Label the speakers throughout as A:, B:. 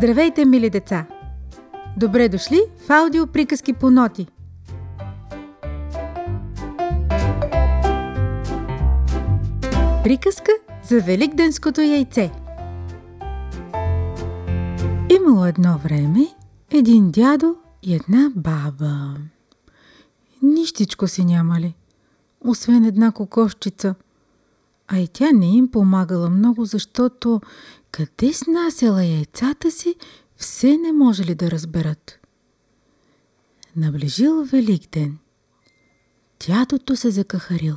A: Здравейте, мили деца! Добре дошли в аудио приказки по ноти. Приказка за Великденското яйце Имало едно време един дядо и една баба. Нищичко си нямали, освен една кокошчица. А и тя не им помагала много, защото къде снасяла яйцата си, все не може ли да разберат. Наближил Великден. Дядото се закахарил.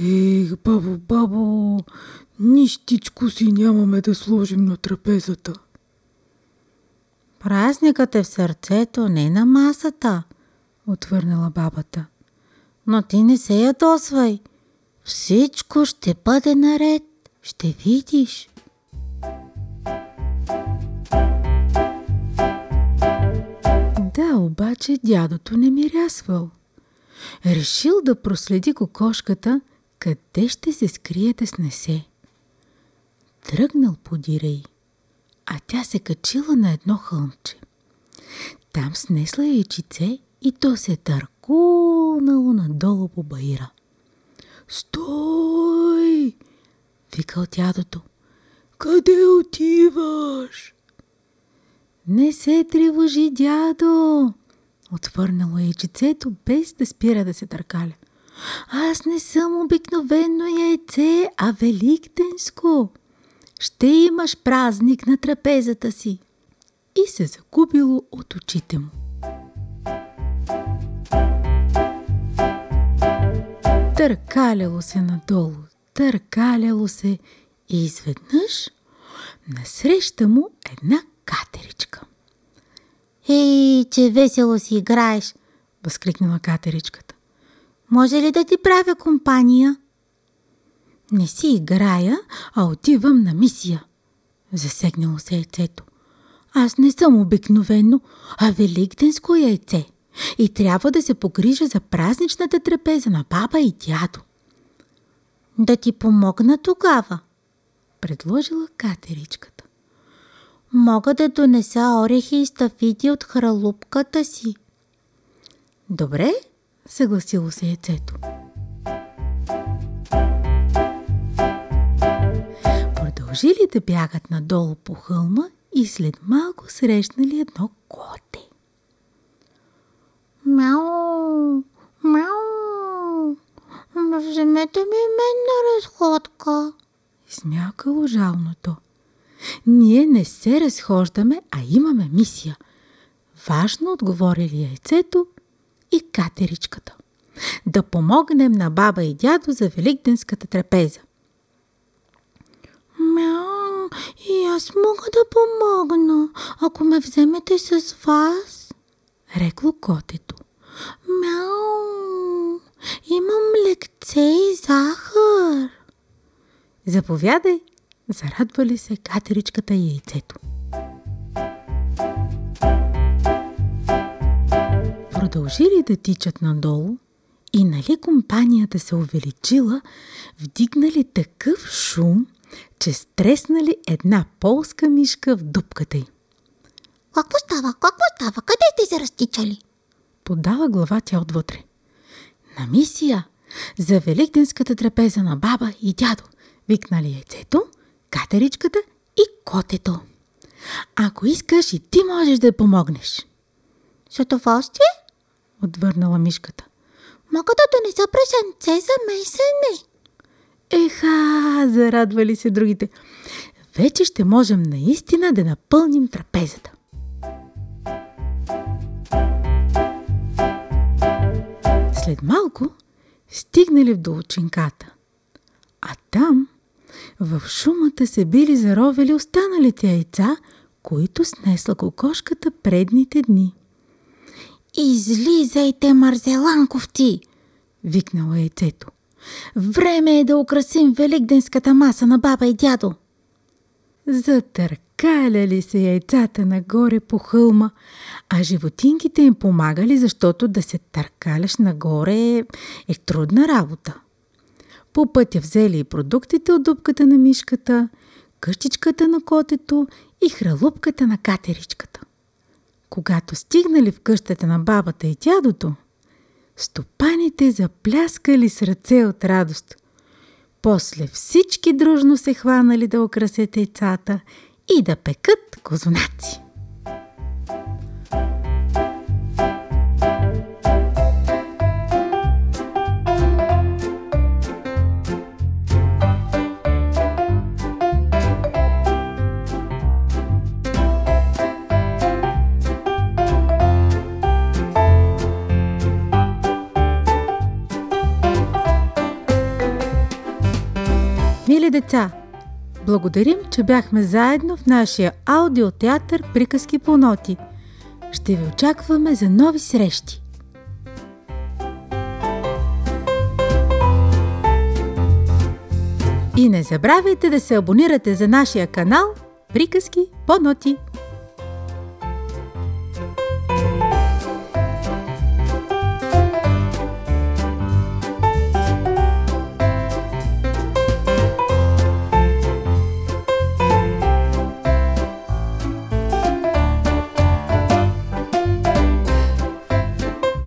B: Ех, бабо, бабо, нищичко си нямаме да сложим на трапезата.
C: Празникът е в сърцето, не на масата, отвърнала бабата. Но ти не се ядосвай. Всичко ще бъде наред. Ще видиш.
A: Да, обаче дядото не мирясвал. Решил да проследи кокошката, къде ще се скрие да снесе. Тръгнал подира й, а тя се качила на едно хълмче. Там снесла яйчице и то се търкунало надолу по баира.
B: Стой!
A: Викал дядото.
B: Къде отиваш?
A: Не се тревожи, дядо! Отвърнало яйчицето, без да спира да се търкаля. Аз не съм обикновено яйце, а великденско. Ще имаш празник на трапезата си. И се загубило от очите му. Търкаляло се надолу, търкаляло се и изведнъж насреща му една катеричка.
C: Ей, че весело си играеш,
A: възкликнала катеричката.
C: Може ли да ти правя компания?
A: Не си играя, а отивам на мисия. Засегнало се яйцето. Аз не съм обикновено, а великденско яйце. И трябва да се погрижа за празничната трапеза на баба и дядо.
C: Да ти помогна тогава,
A: предложила катеричката.
C: Мога да донеса орехи и стафиди от хралупката си.
A: Добре, съгласило се яйцето. Продължили да бягат надолу по хълма и след малко срещнали едно коте.
C: Мяу, мяу, вземете ми мен на разходка.
A: Смякало жалното. Ние не се разхождаме, а имаме мисия. Важно отговорили яйцето и катеричката. Да помогнем на баба и дядо за великденската трапеза.
C: Мяу, и аз мога да помогна, ако ме вземете с вас,
A: рекло котето.
C: Мяу, имам лекце и захар.
A: Заповядай, зарадвали се катеричката и яйцето. Продължили да тичат надолу и нали компанията се увеличила, вдигнали такъв шум, че стреснали една полска мишка в дупката й.
C: Какво става? Какво става? Къде сте се разтичали?
A: Подала глава тя отвътре. На мисия за великденската трапеза на баба и дядо, викнали яйцето, катеричката и котето. Ако искаш и ти можеш да помогнеш.
C: С удоволствие?
A: Отвърнала мишката.
C: Мога да донеса пресенце за месене.
A: Еха, зарадвали се другите. Вече ще можем наистина да напълним трапезата. След малко стигнали в долчинката, а там в шумата се били заровели останалите яйца, които снесла кокошката предните дни.
C: Излизайте, марзеланковци!
A: викнала яйцето. Време е да украсим великденската маса на баба и дядо. Затъркаляли се яйцата нагоре по хълма, а животинките им помагали, защото да се търкаляш нагоре е, е трудна работа. По пътя взели и продуктите от дупката на мишката, къщичката на котето и хралупката на катеричката. Когато стигнали в къщата на бабата и дядото, стопаните запляскали с ръце от радост. После всички дружно се хванали да украсят яйцата и да пекат козунаци. Мили деца, благодарим, че бяхме заедно в нашия аудиотеатър Приказки по ноти. Ще ви очакваме за нови срещи. И не забравяйте да се абонирате за нашия канал Приказки по ноти.